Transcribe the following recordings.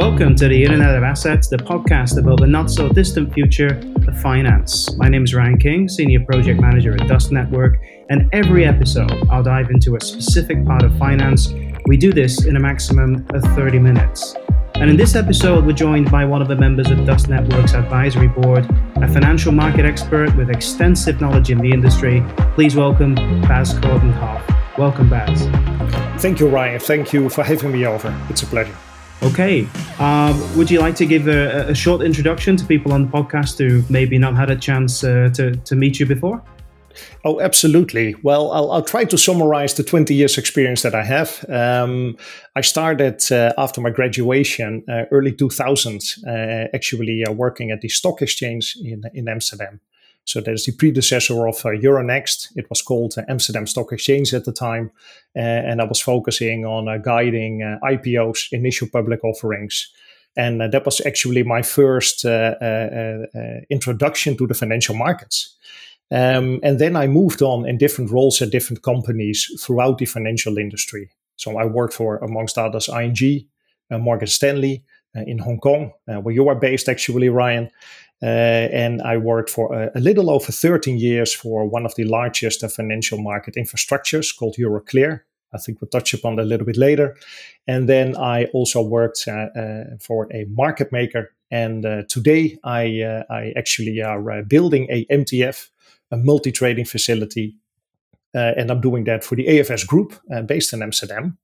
Welcome to the Internet of Assets, the podcast about the not so distant future of finance. My name is Ryan King, Senior Project Manager at Dusk Network, and every episode I'll dive into a specific part of finance. We do this in a maximum of 30 minutes. And in this episode, we're joined by one of the members of Dusk Network's advisory board, a financial market expert with extensive knowledge in the industry. Please welcome Bas Kortenhoff. Welcome, Bas. Thank you, Ryan. Thank you for having me over. It's a pleasure. Okay. Um, would you like to give a, a, short introduction to people on the podcast who maybe not had a chance uh, to, to meet you before? Oh, absolutely. Well, I'll, I'll, try to summarize the 20 years experience that I have. Um, I started uh, after my graduation, uh, early 2000s, uh, actually uh, working at the stock exchange in, in Amsterdam. So that is the predecessor of uh, Euronext. It was called uh, Amsterdam Stock Exchange at the time. Uh, and I was focusing on uh, guiding uh, IPOs, initial public offerings. And uh, that was actually my first introduction to the financial markets. Um, and then I moved on in different roles at different companies throughout the financial industry. So I worked for, amongst others, ING, and Morgan Stanley, uh, in Hong Kong, uh, where you are based, actually, Ryan. Uh, and I worked for a, a, little over 13 years for one of the largest financial market infrastructures called Euroclear. I think we'll touch upon that a little bit later. And then I also worked uh, uh, for a market maker. And uh, today I, I actually are building a MTF, a multi trading facility. and I'm doing that for the AFS Group based in Amsterdam.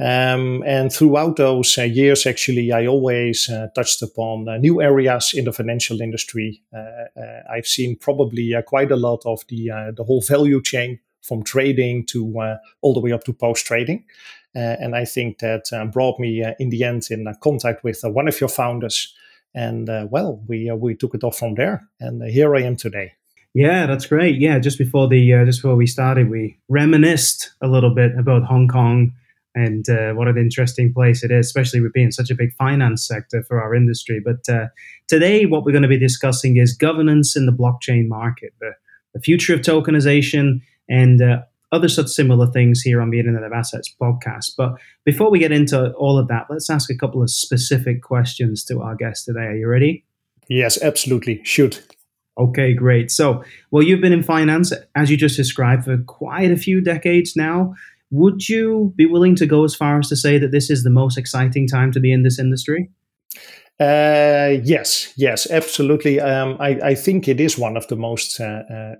Um, and throughout those uh, years, actually, I always uh, touched upon uh, new areas in the financial industry. Uh, uh, I've seen probably uh, quite a lot of the the whole value chain from trading to all the way up to post trading. and I think that brought me in the end in contact with one of your founders. And well, we we took it off from there, and here I am today. Yeah, that's great. Yeah, just before the just before we started, we reminisced a little bit about Hong Kong and uh, what an interesting place it is, especially with being such a big finance sector for our industry. But uh, today, what we're going to be discussing is governance in the blockchain market, the, the future of tokenization, and uh, other such similar things here on the Internet of Assets podcast. But before we get into all of that, let's ask a couple of specific questions to our guest today. Are you ready? Yes, absolutely. Shoot. Okay, great. So, well, you've been in finance, as you just described, for quite a few decades now. Would you be willing to go as far as to say that this is the most exciting time to be in this industry? Uh, yes, yes, absolutely. Um, I, I, think it is one of the most uh, uh,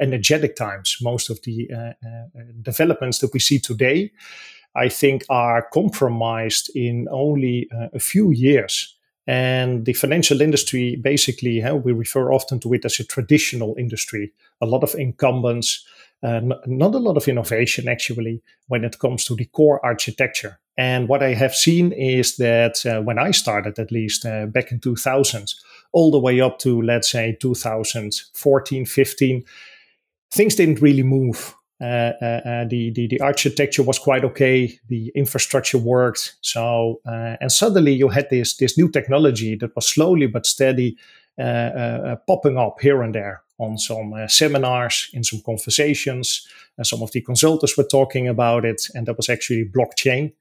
energetic times. Most of the uh, uh, developments that we see today, I think, are compromised in only uh, a few years. And the financial industry, basically, we refer often to it as a traditional industry. A lot of incumbents, uh, not a lot of innovation actually when it comes to the core architecture. And what I have seen is that uh, when I started, at least uh, back in 2000s, all the way up to let's say 2014, 15, things didn't really move. Uh, uh, uh, the, the the architecture was quite okay. The infrastructure worked. So and suddenly you had this this new technology that was slowly but steady popping up here and there on some uh, seminars, in some conversations. some of the consultants were talking about it, and that was actually blockchain.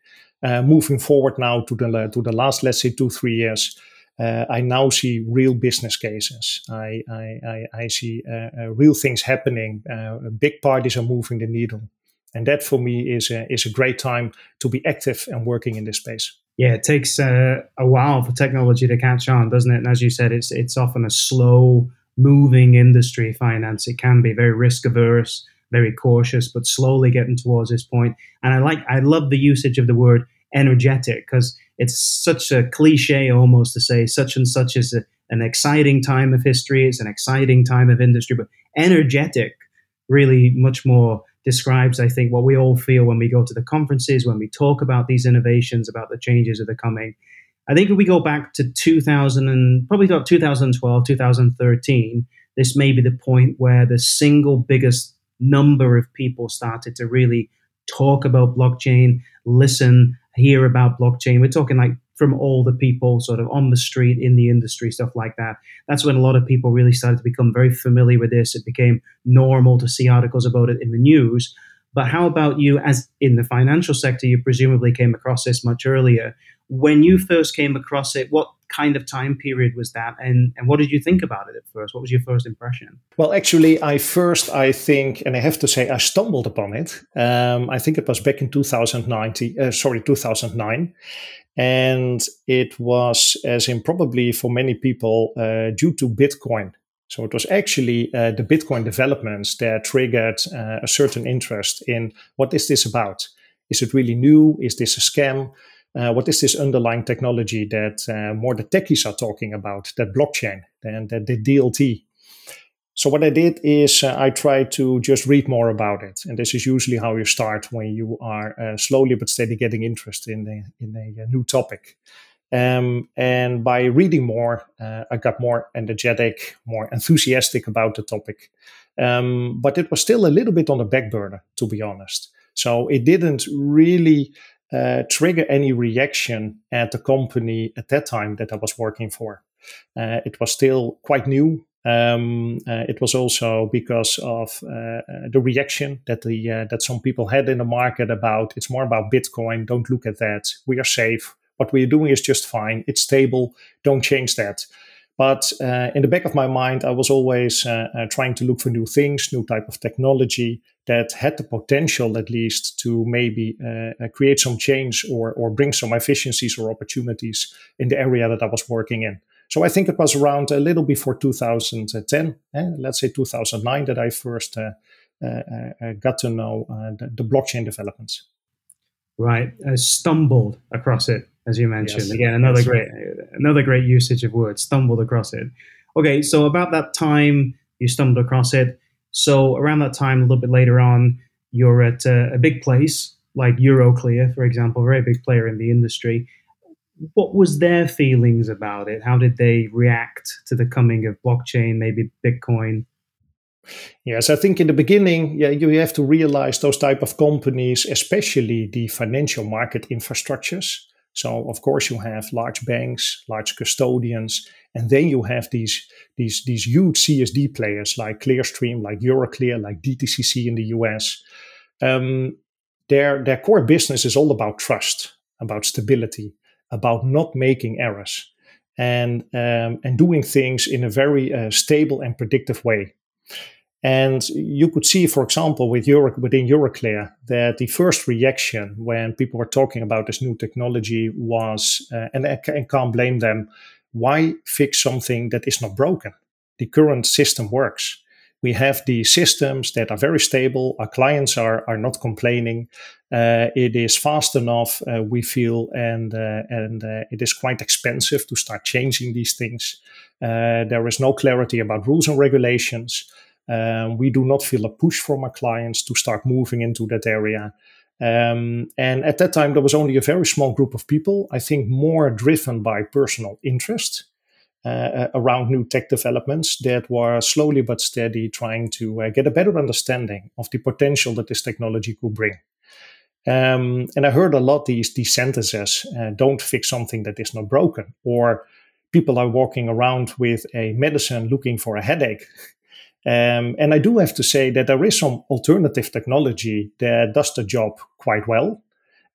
Uh, moving forward now to the to the last, let's say, two three years, uh, I now see real business cases. I I, I, I see uh, uh, real things happening. Uh, big parties are moving the needle, and that for me is a, is a great time to be active and working in this space yeah, it takes a while for technology to catch on, doesn't it? And as you said, it's it's often a slow moving industry finance. It can be very risk averse, very cautious, but slowly getting towards this point. And I like, I love the usage of the word energetic because it's such a cliche almost to say such and such is a, an exciting time of history. It's an exciting time of industry, but energetic really much more describes, I think, what we all feel when we go to the conferences, when we talk about these innovations, about the changes that are coming. I think if we go back to 2000 and probably about 2012, 2013, this may be the point where the single biggest number of people started to really talk about blockchain, listen, hear about blockchain. We're talking like from all the people sort of on the street in the industry, stuff like that. That's when a lot of people really started to become very familiar with this. It became normal to see articles about it in the news. But how about you, as in the financial sector, you presumably came across this much earlier. When you first came across it, what kind of time period was that? And, and what did you think about it at first? What was your first impression? Well actually i first i think and i have to say i stumbled upon it. Um, i think it was back in 2019 uh, sorry 2009 and it was as in probably for many people uh, due to bitcoin. So it was actually uh, the bitcoin developments that triggered uh, a certain interest in what is this about? Is it really new? Is this a scam uh, what is this underlying technology that uh, more the techies are talking about, that blockchain and that the DLT? So what I did is uh, I tried to just read more about it, and this is usually how you start when you are uh, slowly but steady getting interest in a, in a, a new topic. Um, and by reading more, uh, I got more energetic, more enthusiastic about the topic. Um, but it was still a little bit on the back burner, to be honest. So it didn't really uh, trigger any reaction at the company at that time that I was working for. Uh, it was still quite new. Um, uh, it was also because of uh, uh, the reaction that the uh, that some people had in the market about it's more about Bitcoin. Don't look at that. We are safe. What we are doing is just fine. It's stable. Don't change that. But uh, in the back of my mind, I was always uh, uh, trying to look for new things, new type of technology that had the potential, at least, to maybe uh, uh, create some change or or bring some efficiencies or opportunities in the area that I was working in. So I think it was around a little before 2010, eh, let's say 2009, that I first uh, got to know the, the blockchain developments. Right, I stumbled across it as you mentioned. Yes. Again, another great another great usage of words. Stumbled across it. Okay, so about that time you stumbled across it. So around that time, a little bit later on, you're at a, a big place like Euroclear, for example, a very big player in the industry. What was their feelings about it? How did they react to the coming of blockchain, maybe Bitcoin? Yes, I think in the beginning, yeah, you have to realize those type of companies, especially the financial market infrastructures, so of course you have large banks, large custodians, and then you have these these these huge CSD players like Clearstream, like Euroclear, like DTCC in the US. Um, their their core business is all about trust, about stability, about not making errors, and um, and doing things in a very uh, stable and predictive way. And you could see, for example, with Euro, within Euroclear, that the first reaction when people were talking about this new technology was, uh, and I can't blame them, why fix something that is not broken? The current system works. We have the systems that are very stable. Our clients are, are not complaining. Uh, it is fast enough, uh, we feel, and uh, and uh, it is quite expensive to start changing these things. Uh, there is no clarity about rules and regulations. Um, we do not feel a push from our clients to start moving into that area. Um, and at that time, there was only a very small group of people, I think more driven by personal interest uh, uh around new tech developments that were slowly but steady trying to uh, get a better understanding of the potential that this technology could bring. Um, and I heard a lot these, these sentences uh, don't fix something that is not broken, or people are walking around with a medicine looking for a headache um, and I do have to say that there is some alternative technology that does the job quite well.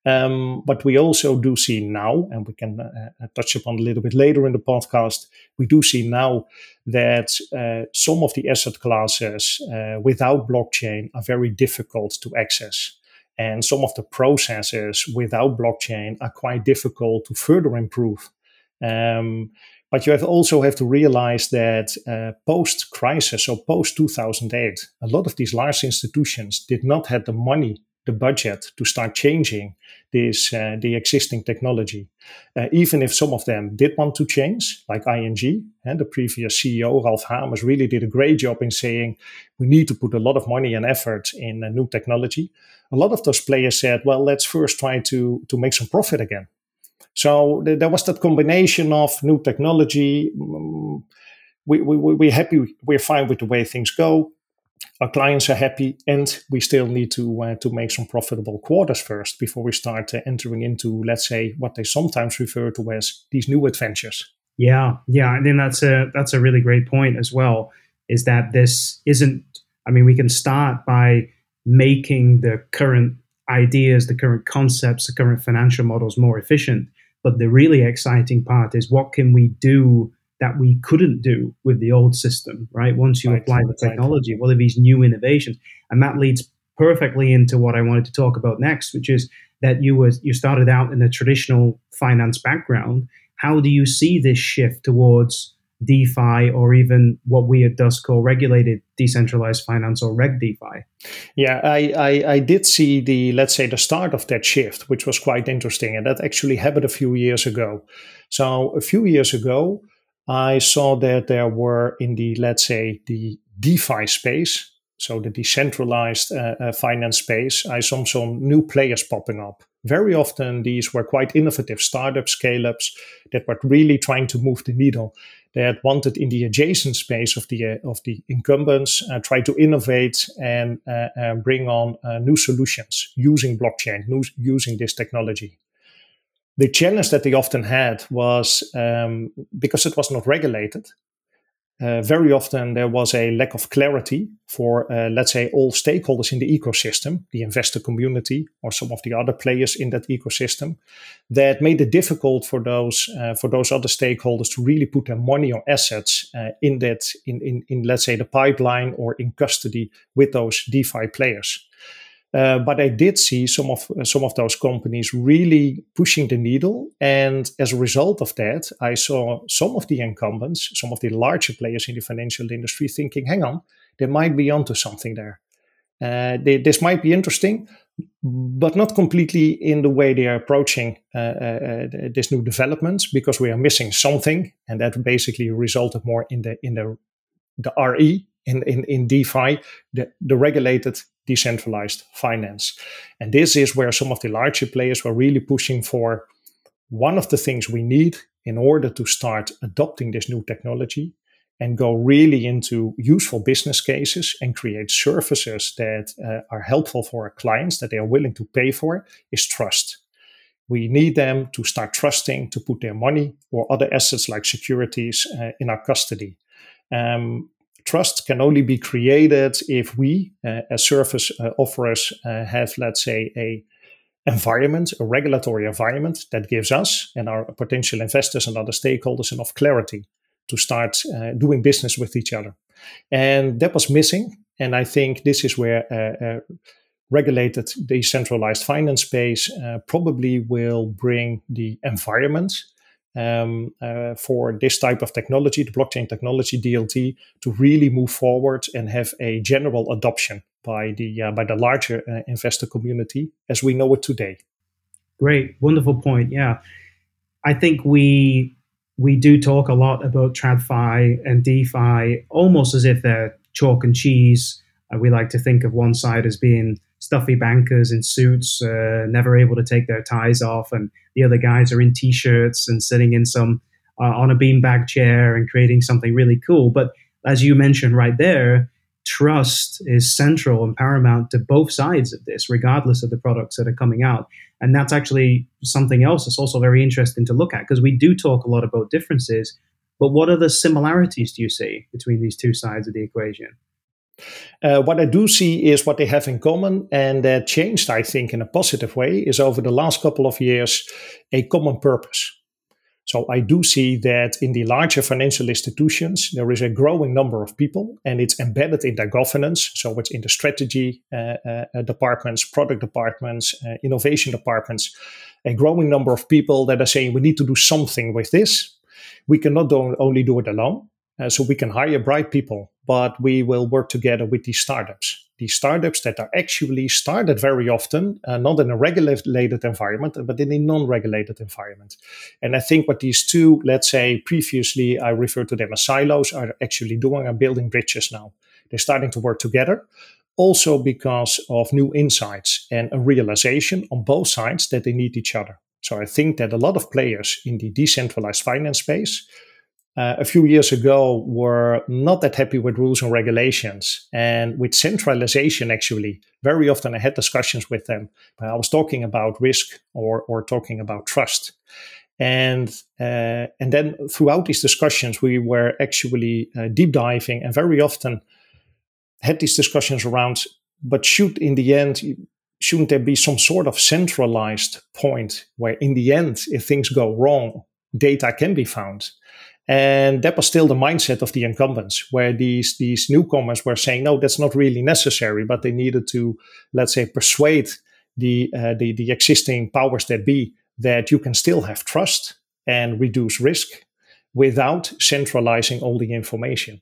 Um, but we also do see now, and we can uh, uh, touch upon a little bit later in the podcast, we do see now that uh, some of the asset classes uh, without blockchain are very difficult to access. And some of the processes without blockchain are quite difficult to further improve. Um, but you have also have to realize that uh, post crisis, so post 2008, a lot of these large institutions did not have the money, the budget to start changing this uh, the existing technology. Uh, even if some of them did want to change, like ING, and the previous CEO Ralph Hamers really did a great job in saying we need to put a lot of money and effort in new technology. A lot of those players said, well, let's first try to to make some profit again. So th- there was that combination of new technology. Mm, we, we, we're happy, we're fine with the way things go. Our clients are happy, and we still need to uh, to make some profitable quarters first before we start uh, entering into, let's say, what they sometimes refer to as these new adventures. Yeah, yeah, I think that's a that's a really great point as well. Is that this isn't? I mean, we can start by making the current ideas, the current concepts, the current financial models more efficient. But the really exciting part is what can we do that we couldn't do with the old system, right? Once you right, apply the technology, right. what are these new innovations? And that leads perfectly into what I wanted to talk about next, which is that you was you started out in a traditional finance background. How do you see this shift towards DeFi or even what we at Dusk call regulated decentralized finance or Reg DeFi? Yeah, I, I, I, did see the, let's say, the start of that shift, which was quite interesting. And that actually happened a few years ago. So a few years ago, I saw that there were in the, let's say, the DeFi space, so the decentralized uh, uh, finance space, I saw some new players popping up. Very often, these were quite innovative startups, scale ups that were really trying to move the needle. That wanted in the adjacent space of the uh, of the incumbents, uh, try to innovate and uh, bring on new solutions using blockchain, using this technology the challenge that they often had was um, because it was not regulated. Uh, very often there was a lack of clarity for, uh, let's say, all stakeholders in the ecosystem, the investor community, or some of the other players in that ecosystem, that made it difficult for those uh, for those other stakeholders to really put their money or assets uh, in that in, in in let's say the pipeline or in custody with those DeFi players. Uh, but I did see some of uh, some of those companies really pushing the needle, and as a result of that, I saw some of the incumbents, some of the larger players in the financial industry, thinking, "Hang on, they might be onto something there. Uh, they, this might be interesting, but not completely in the way they are approaching uh, uh, this new development, because we are missing something, and that basically resulted more in the in the the RE in, in, in DeFi, the, the regulated decentralized finance. And this is where some of the larger players were really pushing for one of the things we need in order to start adopting this new technology and go really into useful business cases and create services that uh, are helpful for our clients that they are willing to pay for is trust. We need them to start trusting to put their money or other assets like securities uh, in our custody. Um, trust can only be created if we, uh, as service uh, offerers, uh, have, let's say, a environment, a regulatory environment that gives us and our potential investors and other stakeholders enough clarity to start uh, doing business with each other. And that was missing. And I think this is where uh, uh, regulated decentralized finance space probably will bring the environment um, uh, for this type of technology, the blockchain technology DLT, to really move forward and have a general adoption by the uh, by the larger uh, investor community as we know it today. Great, wonderful point. Yeah, I think we we do talk a lot about TradFi and DeFi almost as if they're chalk and cheese. Uh, we like to think of one side as being stuffy bankers in suits, uh, never able to take their ties off, and the other guys are in t-shirts and sitting in some uh, on a beanbag chair and creating something really cool. But as you mentioned right there, trust is central and paramount to both sides of this, regardless of the products that are coming out. And that's actually something else that's also very interesting to look at because we do talk a lot about differences, but what other similarities do you see between these two sides of the equation? Uh, what I do see is what they have in common, and that changed, I think, in a positive way, is over the last couple of years a common purpose. So I do see that in the larger financial institutions, there is a growing number of people, and it's embedded in their governance. So it's in the strategy uh, uh, departments, product departments, uh, innovation departments, a growing number of people that are saying we need to do something with this. We cannot do, only do it alone. Uh, so we can hire bright people, but we will work together with these startups. These startups that are actually started very often, uh, not in a regulated environment, but in a non regulated environment. And I think what these two, let's say previously I referred to them as silos, are actually doing are building bridges now. They're starting to work together also because of new insights and a realization on both sides that they need each other. So I think that a lot of players in the decentralized finance space uh, a few years ago were not that happy with rules and regulations and with centralization actually. Very often i had discussions with them i was talking about risk or, or talking about trust. And uh, and then throughout these discussions we were actually uh, deep diving and very often had these discussions around but should in the end shouldn't there be some sort of centralized point where in the end if things go wrong data can be found and that was still the mindset of the incumbents where these these newcomers were saying no that's not really necessary but they needed to let's say persuade the uh, the, the existing powers that be that you can still have trust and reduce risk without centralizing all the information.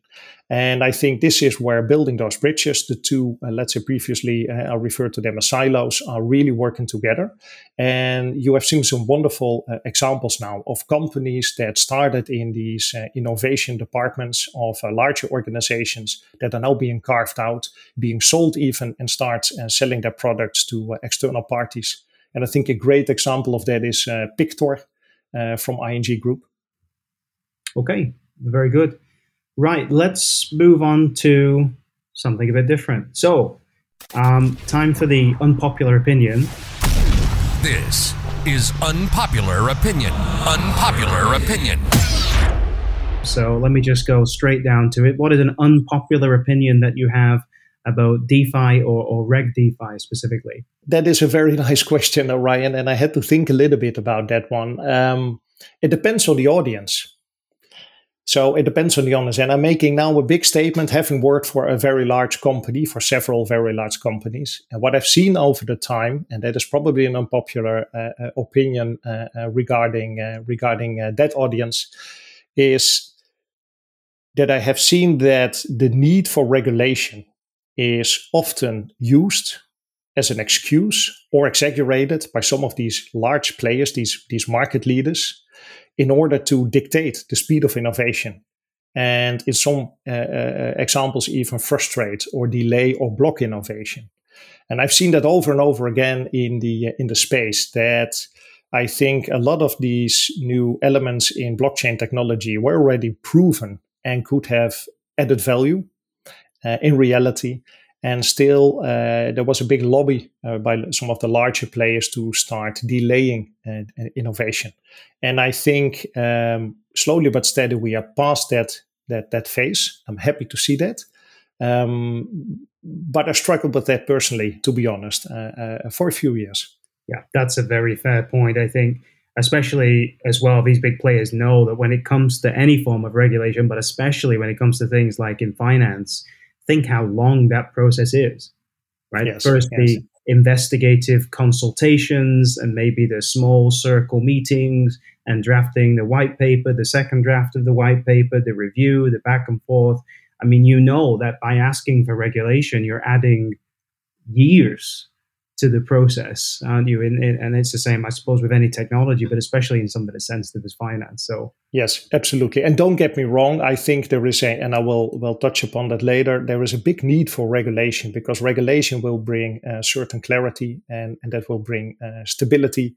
And I think this is where building those bridges, the two, uh, let's say previously, uh, I referred to them as silos, are really working together. And you have seen some wonderful uh, examples now of companies that started in these uh, innovation departments of uh, larger organizations that are now being carved out, being sold even, and start uh, selling their products to external parties. And I think a great example of that is Pictor from ING Group Okay, very good. Right, let's move on to something a bit different. So, um, time for the unpopular opinion. This is Unpopular Opinion. Unpopular Opinion. So, let me just go straight down to it. What is an unpopular opinion that you have about DeFi or, or Reg DeFi specifically? That is a very nice question, Ryan, and I had to think a little bit about that one. Um, it depends on the audience. So it depends on the honest. And I'm making now a big statement, having worked for a very large company, for several very large companies. And what I've seen over the time, and that is probably an unpopular uh, uh opinion uh, uh, regarding uh, regarding uh, that audience, is that I have seen that the need for regulation is often used as an excuse or exaggerated by some of these large players, these these market leaders in order to dictate the speed of innovation. And in some uh, uh, examples, even frustrate or delay or block innovation. And I've seen that over and over again in the uh, in the space that I think a lot of these new elements in blockchain technology were already proven and could have added value uh, in reality. And still, uh, there was a big lobby uh, by some of the larger players to start delaying uh, innovation. And I think um, slowly but steadily we are past that that that phase. I'm happy to see that. Um, but I struggled with that personally, to be honest, for a few years. Yeah, that's a very fair point. I think, especially as well, these big players know that when it comes to any form of regulation, but especially when it comes to things like in finance, think how long that process is, right? Yes, First, yes. the investigative consultations and maybe the small circle meetings and drafting the white paper, the second draft of the white paper, the review, the back and forth. I mean, you know that by asking for regulation, you're adding years to the process, aren't you? And, and it's the same, I suppose, with any technology, but especially in something as sensitive as finance. So yes, absolutely. And don't get me wrong. I think there is a, and I will will touch upon that later. There is a big need for regulation because regulation will bring uh, certain clarity and and that will bring uh, stability.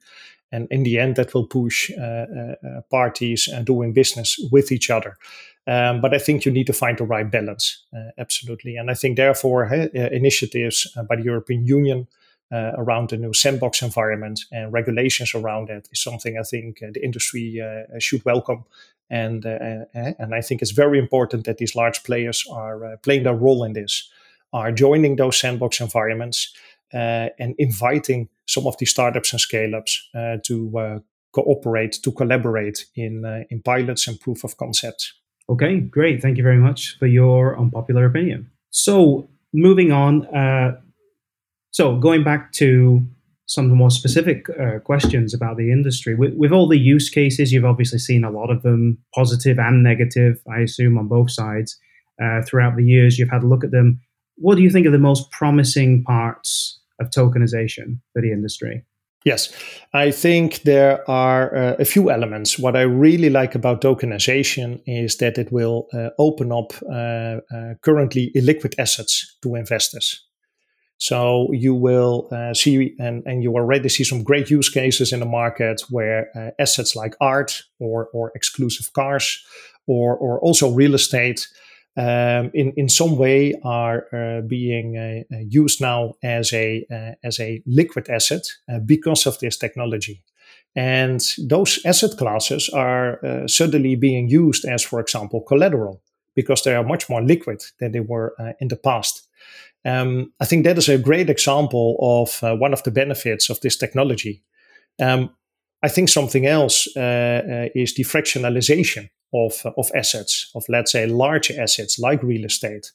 And in the end, that will push uh, uh, uh parties doing business with each other. Um, but I think you need to find the right balance, uh, absolutely. And I think, therefore, initiatives by the European Union uh, around the new sandbox environment and regulations around that is something I think uh, the industry uh, should welcome. And uh, uh, and I think it's very important that these large players are uh, playing their role in this, are joining those sandbox environments and inviting some of these startups and scale ups to cooperate, to collaborate in in pilots and proof of concepts. Okay, great. Thank you very much for your unpopular opinion. So moving on so going back to some more specific uh, questions about the industry, with, with, all the use cases, you've obviously seen a lot of them, positive and negative, I assume, on both sides. Uh, throughout the years, you've had a look at them. What do you think are the most promising parts of tokenization for the industry? Yes, I think there are uh, a few elements. What I really like about tokenization is that it will uh, open up uh, uh currently illiquid assets to investors. So you will uh, see, and, and you already see some great use cases in the market where uh, assets like art or, or exclusive cars or, or also real estate um, in, in some way are uh, being uh, uh, used now as a, uh, as a liquid asset because of this technology. And those asset classes are suddenly being used as, for example, collateral because they are much more liquid than they were in the past. Um, I think that is a great example of uh, one of the benefits of this technology. Um, I think something else uh, uh, is the fractionalization of, of assets, of let's say large assets like real estate.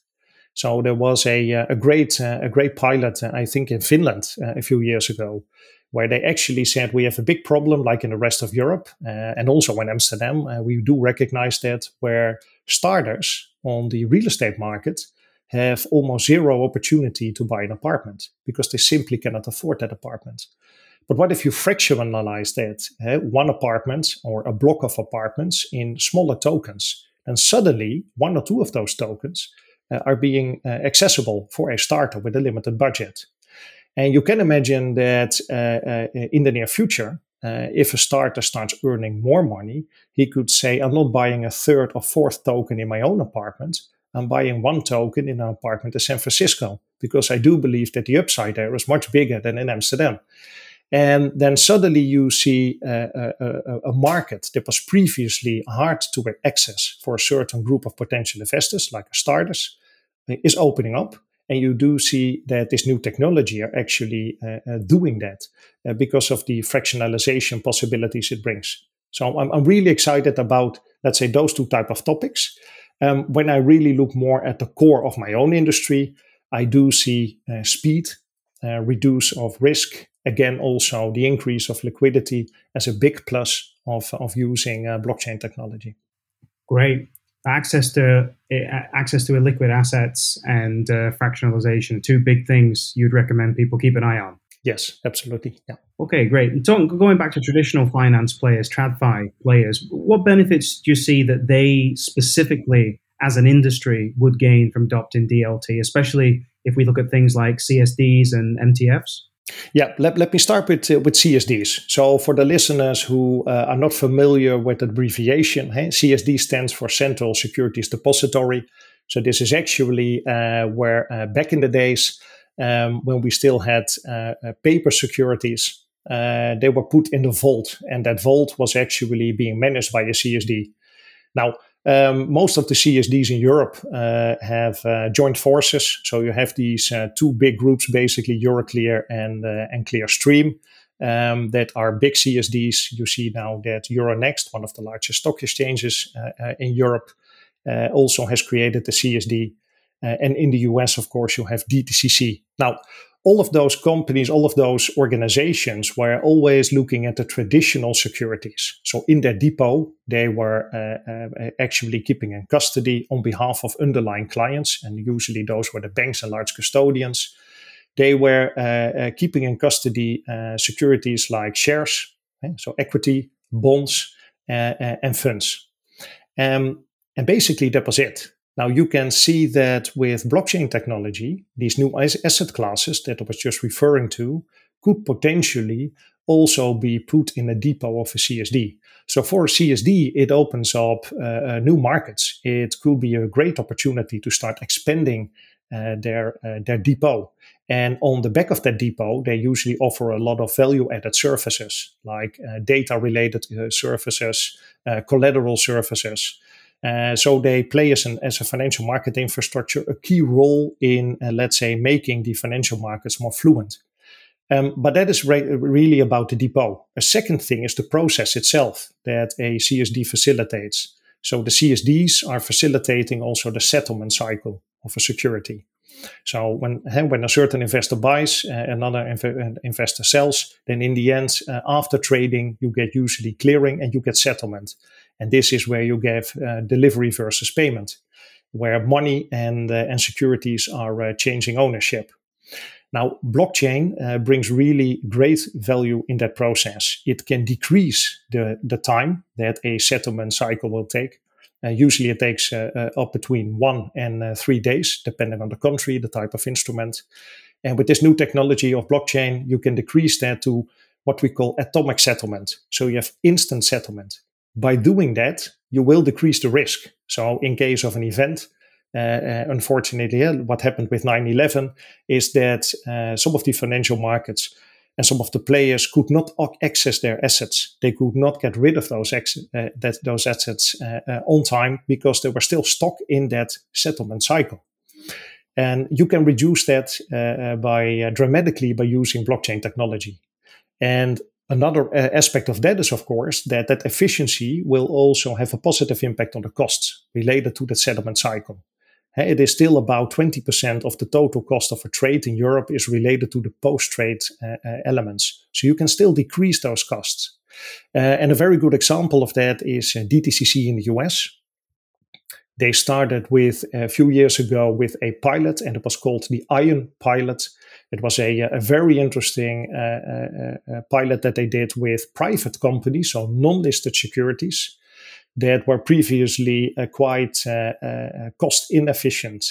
So there was a, uh, a great uh, a great pilot, uh, I think, in Finland uh, a few years ago, where they actually said we have a big problem, like in the rest of Europe, and also in Amsterdam. we do recognize that where starters on the real estate market have almost zero opportunity to buy an apartment because they simply cannot afford that apartment. But what if you fractionalize that, eh, one apartment or a block of apartments in smaller tokens? And suddenly, one or two of those tokens uh, are being uh, accessible for a starter with a limited budget. And you can imagine that uh, in the near future, if a starter starts earning more money, he could say, I'm not buying a third or fourth token in my own apartment. I'm buying one token in an apartment in San Francisco because I do believe that the upside there is much bigger than in Amsterdam. And then suddenly you see a, a, a, market that was previously hard to access for a certain group of potential investors, like starters, is opening up. And you do see that this new technology are actually uh, doing that uh, because of the fractionalization possibilities it brings. So I'm, I'm, really excited about, let's say, those two type of topics. Um, when I really look more at the core of my own industry, I do see uh, speed, uh, reduce of risk, again also the increase of liquidity as a big plus of, of using uh, blockchain technology. Great. Access to uh, access to illiquid assets and uh, fractionalization, two big things you'd recommend people keep an eye on. Yes, absolutely. Yeah. Okay, great. And going back to traditional finance players, TradFi players, what benefits do you see that they specifically, as an industry, would gain from adopting DLT, especially if we look at things like CSDs and MTFs? Yeah, let, let me start with uh, with CSDs. So for the listeners who uh, are not familiar with the abbreviation, hey, CSD stands for Central Securities Depository. So this is actually uh, where uh, back in the days um, when we still had uh, uh, paper securities, they were put in the vault, and that vault was actually being managed by a CSD. Now um, most of the CSDs in Europe uh, have uh, joined forces. So you have these uh, two big groups, basically Euroclear and, uh, and Clearstream, um, that are big CSDs. You see now that Euronext, one of the largest stock exchanges uh, uh, in Europe, also has created the CSD. and in the US, of course, you have DTCC. Now, all of those companies, all of those organizations were always looking at the traditional securities. So in their depot, they were uh, uh, actually keeping in custody on behalf of underlying clients, and usually those were the banks and large custodians. They were uh, uh keeping in custody uh, securities like shares, okay? Eh, so equity, bonds, uh, and funds. Um, and basically, that was it. Now you can see that with blockchain technology, these new asset classes that I was just referring to could potentially also be put in a depot of a CSD. So for a CSD, it opens up uh, uh, new markets. It could be a great opportunity to start expanding uh, their uh, their depot. And on the back of that depot, they usually offer a lot of value added services like uh, data related uh, services, collateral services. Uh, so they play as, an, as a financial market infrastructure a key role in, uh, let's say, making the financial markets more fluent. Um, but that is re- really about the depot. A second thing is the process itself that a CSD facilitates. So the CSDs are facilitating also the settlement cycle of a security. So when when a certain investor buys, uh, another inv- investor sells, then in the end, uh, after trading, you get usually clearing and you get settlement. And this is where you get uh, delivery versus payment, where money and, uh, and securities are uh, changing ownership. Now, blockchain uh, brings really great value in that process. It can decrease the, the time that a settlement cycle will take. Uh, usually, it takes uh, up between one and three days, depending on the country, the type of instrument. And with this new technology of blockchain, you can decrease that to what we call atomic settlement. So you have instant settlement by doing that, you will decrease the risk. So, in case of an event, uh, uh, unfortunately, uh, what happened with 9 11 is that uh, some of the financial markets and some of the players could not access their assets. They could not get rid of those, ex- uh, that, those assets uh, on time because they were still stuck in that settlement cycle. And you can reduce that uh, by uh, dramatically by using blockchain technology. And another uh, aspect of that is, of course, that that efficiency will also have a positive impact on the costs related to the settlement cycle. It is still about 20% of the total cost of a trade in Europe is related to the post-trade uh, uh, elements. So you can still decrease those costs. Uh, and a very good example of that is uh, DTCC in the US. They started with a few years ago with a pilot, and it was called the Ion pilot. It was a, a very interesting uh, uh, uh pilot that they did with private companies, so non listed securities that were previously uh, quite uh, uh, cost inefficient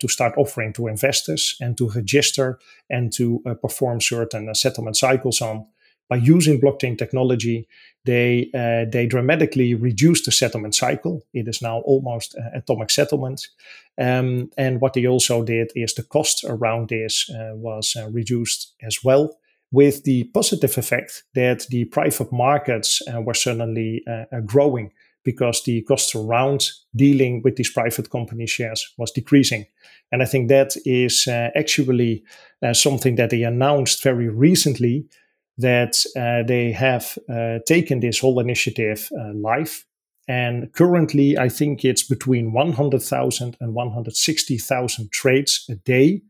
to start offering to investors and to register and to perform certain settlement cycles on by using blockchain technology, they uh, they dramatically reduced the settlement cycle. It is now almost uh, atomic settlement. Um, and what they also did is the cost around this uh, was uh, reduced as well, with the positive effect that the private markets uh, were suddenly uh, growing because the cost around dealing with these private company shares was decreasing. And I think that is actually something that they announced very recently that uh, they have uh, taken this whole initiative uh, live. And currently, I think it's between 100,000 and 160,000 trades a day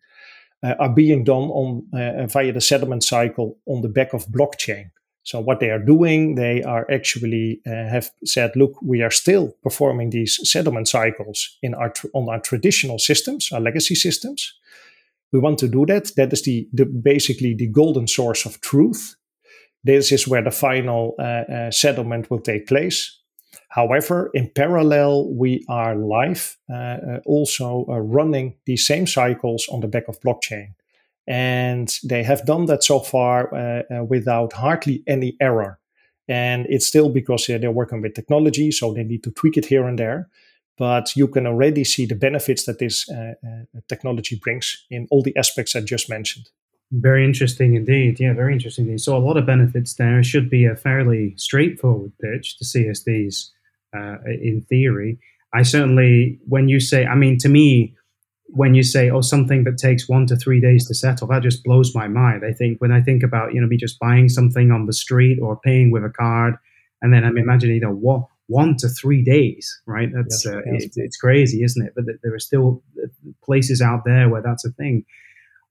uh, are being done on uh, via the settlement cycle on the back of blockchain. So what they are doing, they are actually uh, have said, look, we are still performing these settlement cycles in our on our traditional systems, our legacy systems, we want to do that. That is the, the basically the golden source of truth. This is where the final uh, uh, settlement will take place. However, in parallel, we are live uh, uh also uh, running these same cycles on the back of blockchain. And they have done that so far uh, without hardly any error. And it's still because they're working with technology, so they need to tweak it here and there but you can already see the benefits that this uh, uh, technology brings in all the aspects I just mentioned. Very interesting indeed. Yeah, very interesting. So a lot of benefits there. Should be a fairly straightforward pitch to CSDs uh, in theory. I certainly, when you say, I mean, to me, when you say, oh, something that takes one to three days to settle, that just blows my mind. I think when I think about, you know, me just buying something on the street or paying with a card, and then I'm imagining, you know, what one to three days, right? That's yes, uh, yes. It, it's crazy, isn't it? But there are still uh, places out there where that's a thing.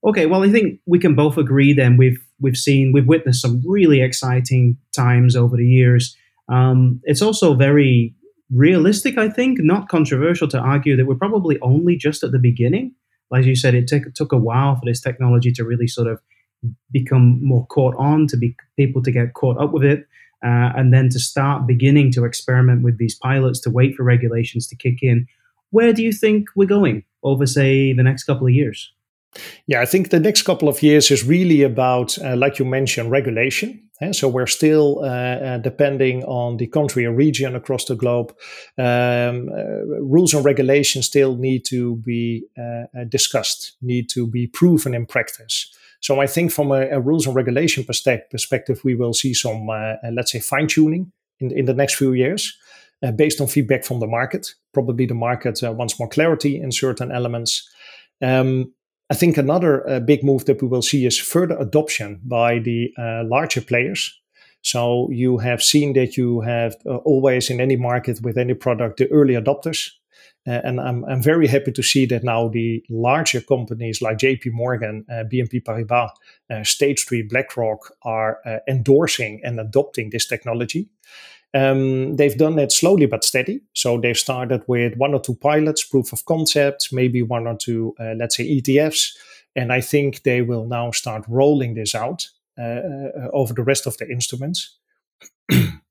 Okay, well, I think we can both agree. Then we've we've seen we've witnessed some really exciting times over the years. Um, it's also very realistic, I think, not controversial to argue that we're probably only just at the beginning. As you said, it took took a while for this technology to really sort of become more caught on, to be people to get caught up with it uh, and then to start beginning to experiment with these pilots to wait for regulations to kick in. Where do you think we're going over, say, the next couple of years? Yeah, I think the next couple of years is really about, uh, like you mentioned, regulation. And so we're still uh, uh, depending on the country or region across the globe. Um, uh, rules and regulations still need to be uh, uh, discussed, need to be proven in practice. So I think from a, a rules and regulation perspective, we will see some, uh, uh let's say, fine tuning in, in the next few years. Uh, based on feedback from the market. Probably the market uh, wants more clarity in certain elements. Um, I think another uh, big move that we will see is further adoption by the uh, larger players. So you have seen that you have always in any market with any product the early adopters. Uh, and I'm, I'm very happy to see that now the larger companies like JP Morgan, uh, BNP Paribas, uh, State Street, BlackRock are uh, endorsing and adopting this technology. Um, they've done it slowly but steady. So they've started with one or two pilots, proof of concept, maybe one or two, uh, let's say, ETFs. And I think they will now start rolling this out over the rest of the instruments.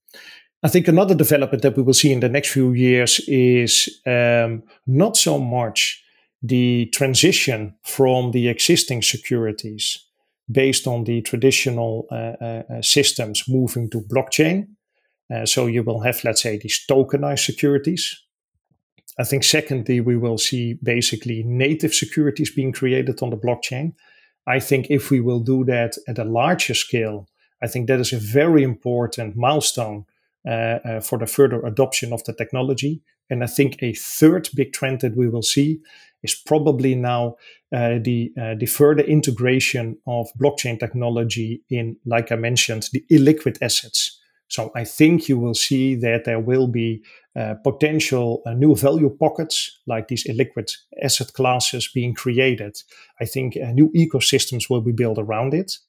I think another development that we will see in the next few years is um, not so much the transition from the existing securities based on the traditional uh, uh, uh, systems moving to blockchain. Uh, so you will have, let's say, these tokenized securities. I think, secondly, we will see basically native securities being created on the blockchain. I think if we will do that at a larger scale, I think that is a very important milestone for the further adoption of the technology. And I think a third big trend that we will see is probably now uh, the uh, the further integration of blockchain technology in, like I mentioned, the illiquid assets. So I think you will see that there will be uh, potential uh, new value pockets like these illiquid asset classes being created. I think new ecosystems will be built around it.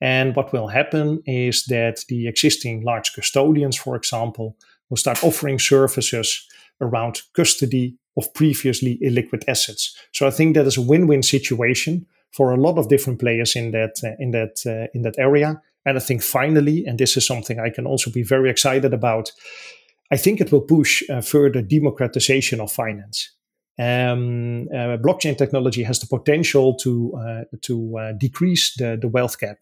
And what will happen is that the existing large custodians, for example, will start offering services around custody of previously illiquid assets. So I think that is a win-win situation for a lot of different players in that uh, in that uh, in that area. And I think finally, and this is something I can also be very excited about, I think it will push uh, further democratization of finance. Um, uh, blockchain technology has the potential to uh, to uh, decrease the, the wealth gap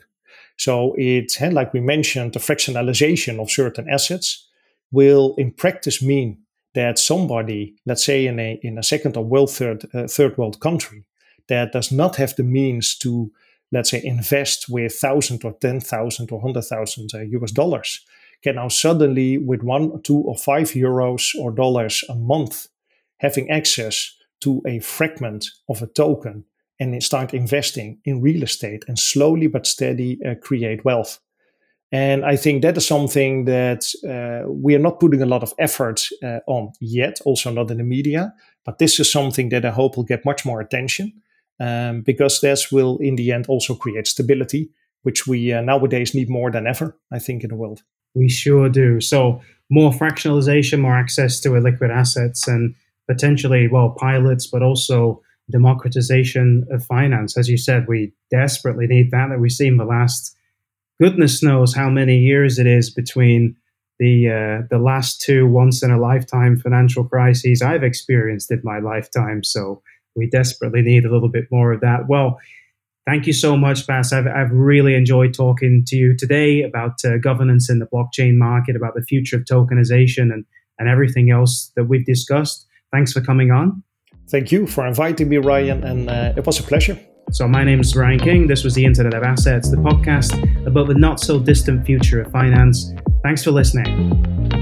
so it, like we mentioned, the fractionalization of certain assets will in practice mean that somebody, let's say in a, in a second or world third, uh, third world country, that does not have the means to, let's say, invest with thousand or ten thousand or hundred thousand uh, US dollars, can now suddenly, with one, two, or five euros or dollars a month, having access to a fragment of a token and start investing in real estate and slowly but steady uh, create wealth. And I think that is something that uh, we are not putting a lot of effort uh, on yet, also not in the media. But this is something that I hope will get much more attention um, because this will, in the end, also create stability, which we uh, nowadays need more than ever, I think, in the world. We sure do. So, more fractionalization, more access to illiquid assets, and potentially, well, pilots, but also democratization of finance. As you said, we desperately need that. That we've seen the last goodness knows how many years it is between the uh, the last two once in a lifetime financial crises I've experienced in my lifetime. So we desperately need a little bit more of that. Well, thank you so much, Bas. I've, I've really enjoyed talking to you today about uh, governance in the blockchain market, about the future of tokenization, and and everything else that we've discussed. Thanks for coming on. Thank you for inviting me, Ryan, and uh, it was a pleasure. So, my name is Ryan King. This was the Internet of Assets, the podcast about the not so distant future of finance. Thanks for listening.